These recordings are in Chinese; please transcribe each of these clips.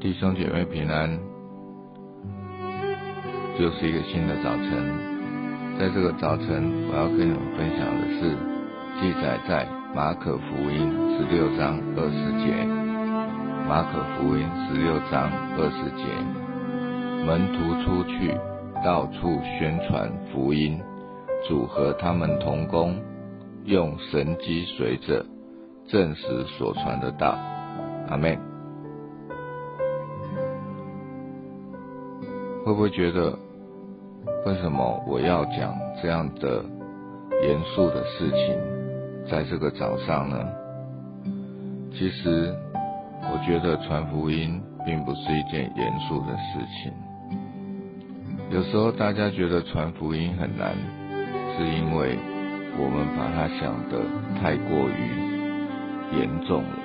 弟兄姐妹平安，就是一个新的早晨。在这个早晨，我要跟你们分享的是记载在马可福音十六章二十节。马可福音十六章二十节，门徒出去，到处宣传福音，主和他们同工，用神机随着，证实所传的道。阿门。会不会觉得，为什么我要讲这样的严肃的事情，在这个早上呢？其实，我觉得传福音并不是一件严肃的事情。有时候大家觉得传福音很难，是因为我们把它想得太过于严重了。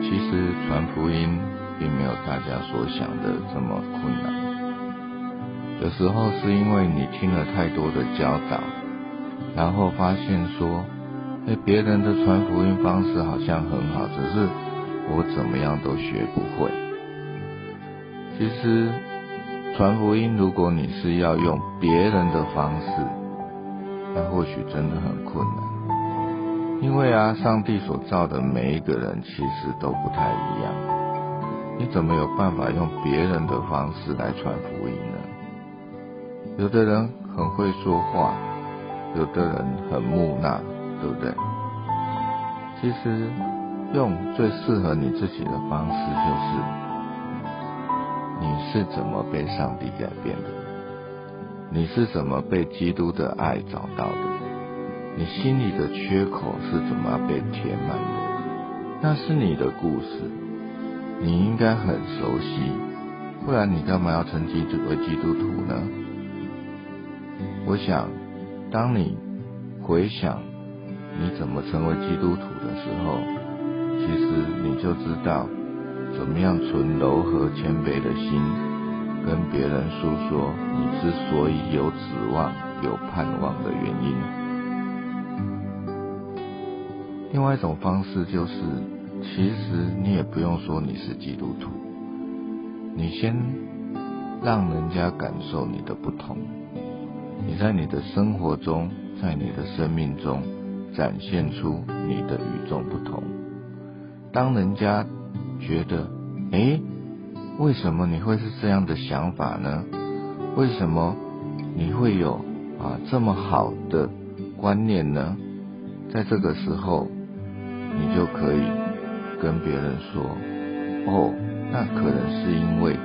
其实传福音。并没有大家所想的这么困难。有时候是因为你听了太多的教导，然后发现说，哎，别人的传福音方式好像很好，只是我怎么样都学不会。其实传福音，如果你是要用别人的方式，那或许真的很困难。因为啊，上帝所造的每一个人其实都不太一样。你怎么有办法用别人的方式来传福音呢？有的人很会说话，有的人很木讷，对不对？其实用最适合你自己的方式，就是你是怎么被上帝改变的？你是怎么被基督的爱找到的？你心里的缺口是怎么被填满的？那是你的故事。你应该很熟悉，不然你干嘛要称基督为基督徒呢？我想，当你回想你怎么成为基督徒的时候，其实你就知道怎么样存柔和谦卑的心，跟别人诉说你之所以有指望、有盼望的原因。另外一种方式就是。其实你也不用说你是基督徒，你先让人家感受你的不同，你在你的生活中，在你的生命中展现出你的与众不同。当人家觉得，哎，为什么你会是这样的想法呢？为什么你会有啊这么好的观念呢？在这个时候，你就可以。跟别人说，哦，那可能是因为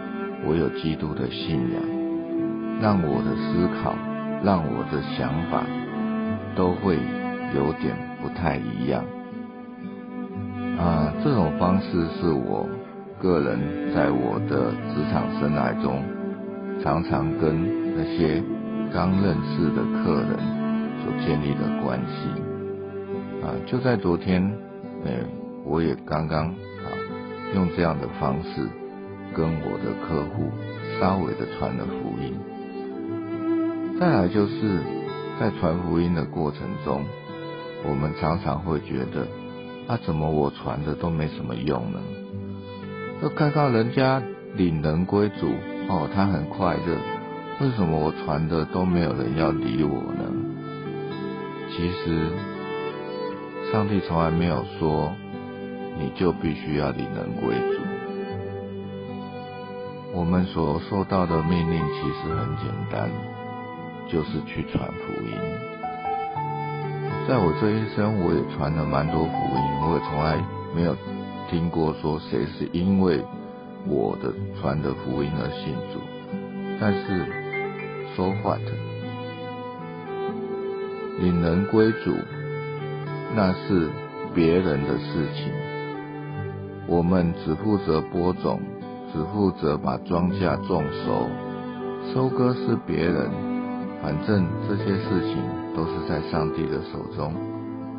我有基督的信仰，让我的思考，让我的想法都会有点不太一样。啊，这种方式是我个人在我的职场生涯中，常常跟那些刚认识的客人所建立的关系。啊，就在昨天，哎。我也刚刚啊，用这样的方式跟我的客户稍微的传了福音。再来就是在传福音的过程中，我们常常会觉得，啊，怎么我传的都没什么用呢？就看到人家领人归主，哦，他很快乐，为什么我传的都没有人要理我呢？其实，上帝从来没有说。你就必须要领人归主。我们所受到的命令其实很简单，就是去传福音。在我这一生，我也传了蛮多福音，我也从来没有听过说谁是因为我的传的福音而信主。但是说话的领人归主，那是别人的事情。我们只负责播种，只负责把庄稼种熟，收割是别人。反正这些事情都是在上帝的手中，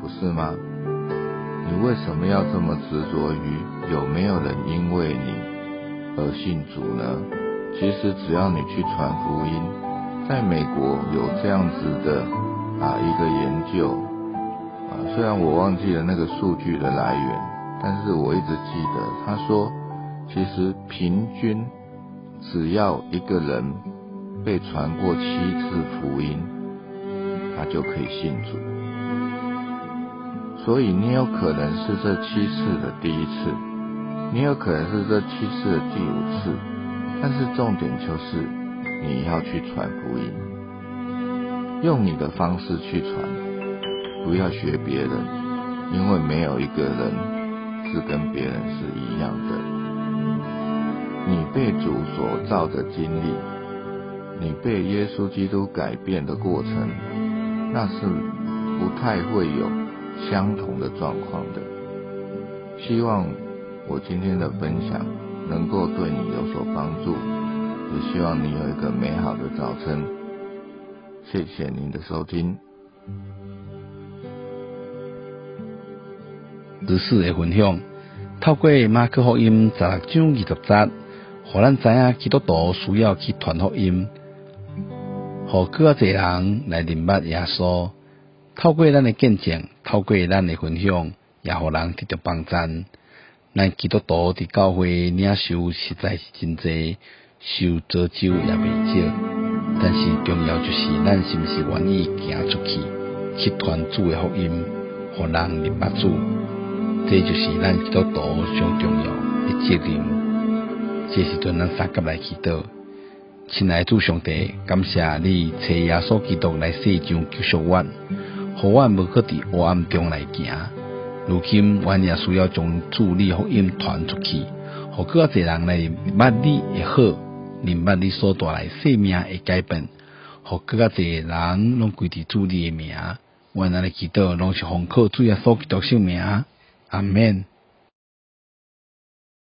不是吗？你为什么要这么执着于有没有人因为你而信主呢？其实只要你去传福音，在美国有这样子的啊一个研究啊，虽然我忘记了那个数据的来源。但是我一直记得他说，其实平均只要一个人被传过七次福音，他就可以信主。所以你有可能是这七次的第一次，你有可能是这七次的第五次，但是重点就是你要去传福音，用你的方式去传，不要学别人，因为没有一个人是跟别人是一样的。你被主所造的经历，你被耶稣基督改变的过程，那是不太会有。相同的状况的，希望我今天的分享能够对你有所帮助，也希望你有一个美好的早晨。谢谢您的收听。日四的分享，透过马克福音十六章二十节，互咱知影基督徒需要去传福音，互更加侪人来明白耶稣。透过咱的见证，透过咱的分享，也互人得到帮助。咱基督徒伫教会领受实在是真济，受造就也未少。但是重要就是咱是毋是愿意行出去，去传主的福音，互人明白主。这就是咱基督徒上重要的责任。这时阵咱三甲来祈祷，亲爱主上帝，感谢你找耶稣基督来世上救赎我。互阮无去伫黑暗中来行，如今阮也需要将主力福音传出去，互更加侪人来捌你会好，明白你所带来生命的改变，互更加侪人拢归伫主力的名，阮安尼祈祷拢是奉靠主耶稣基督圣名，阿门。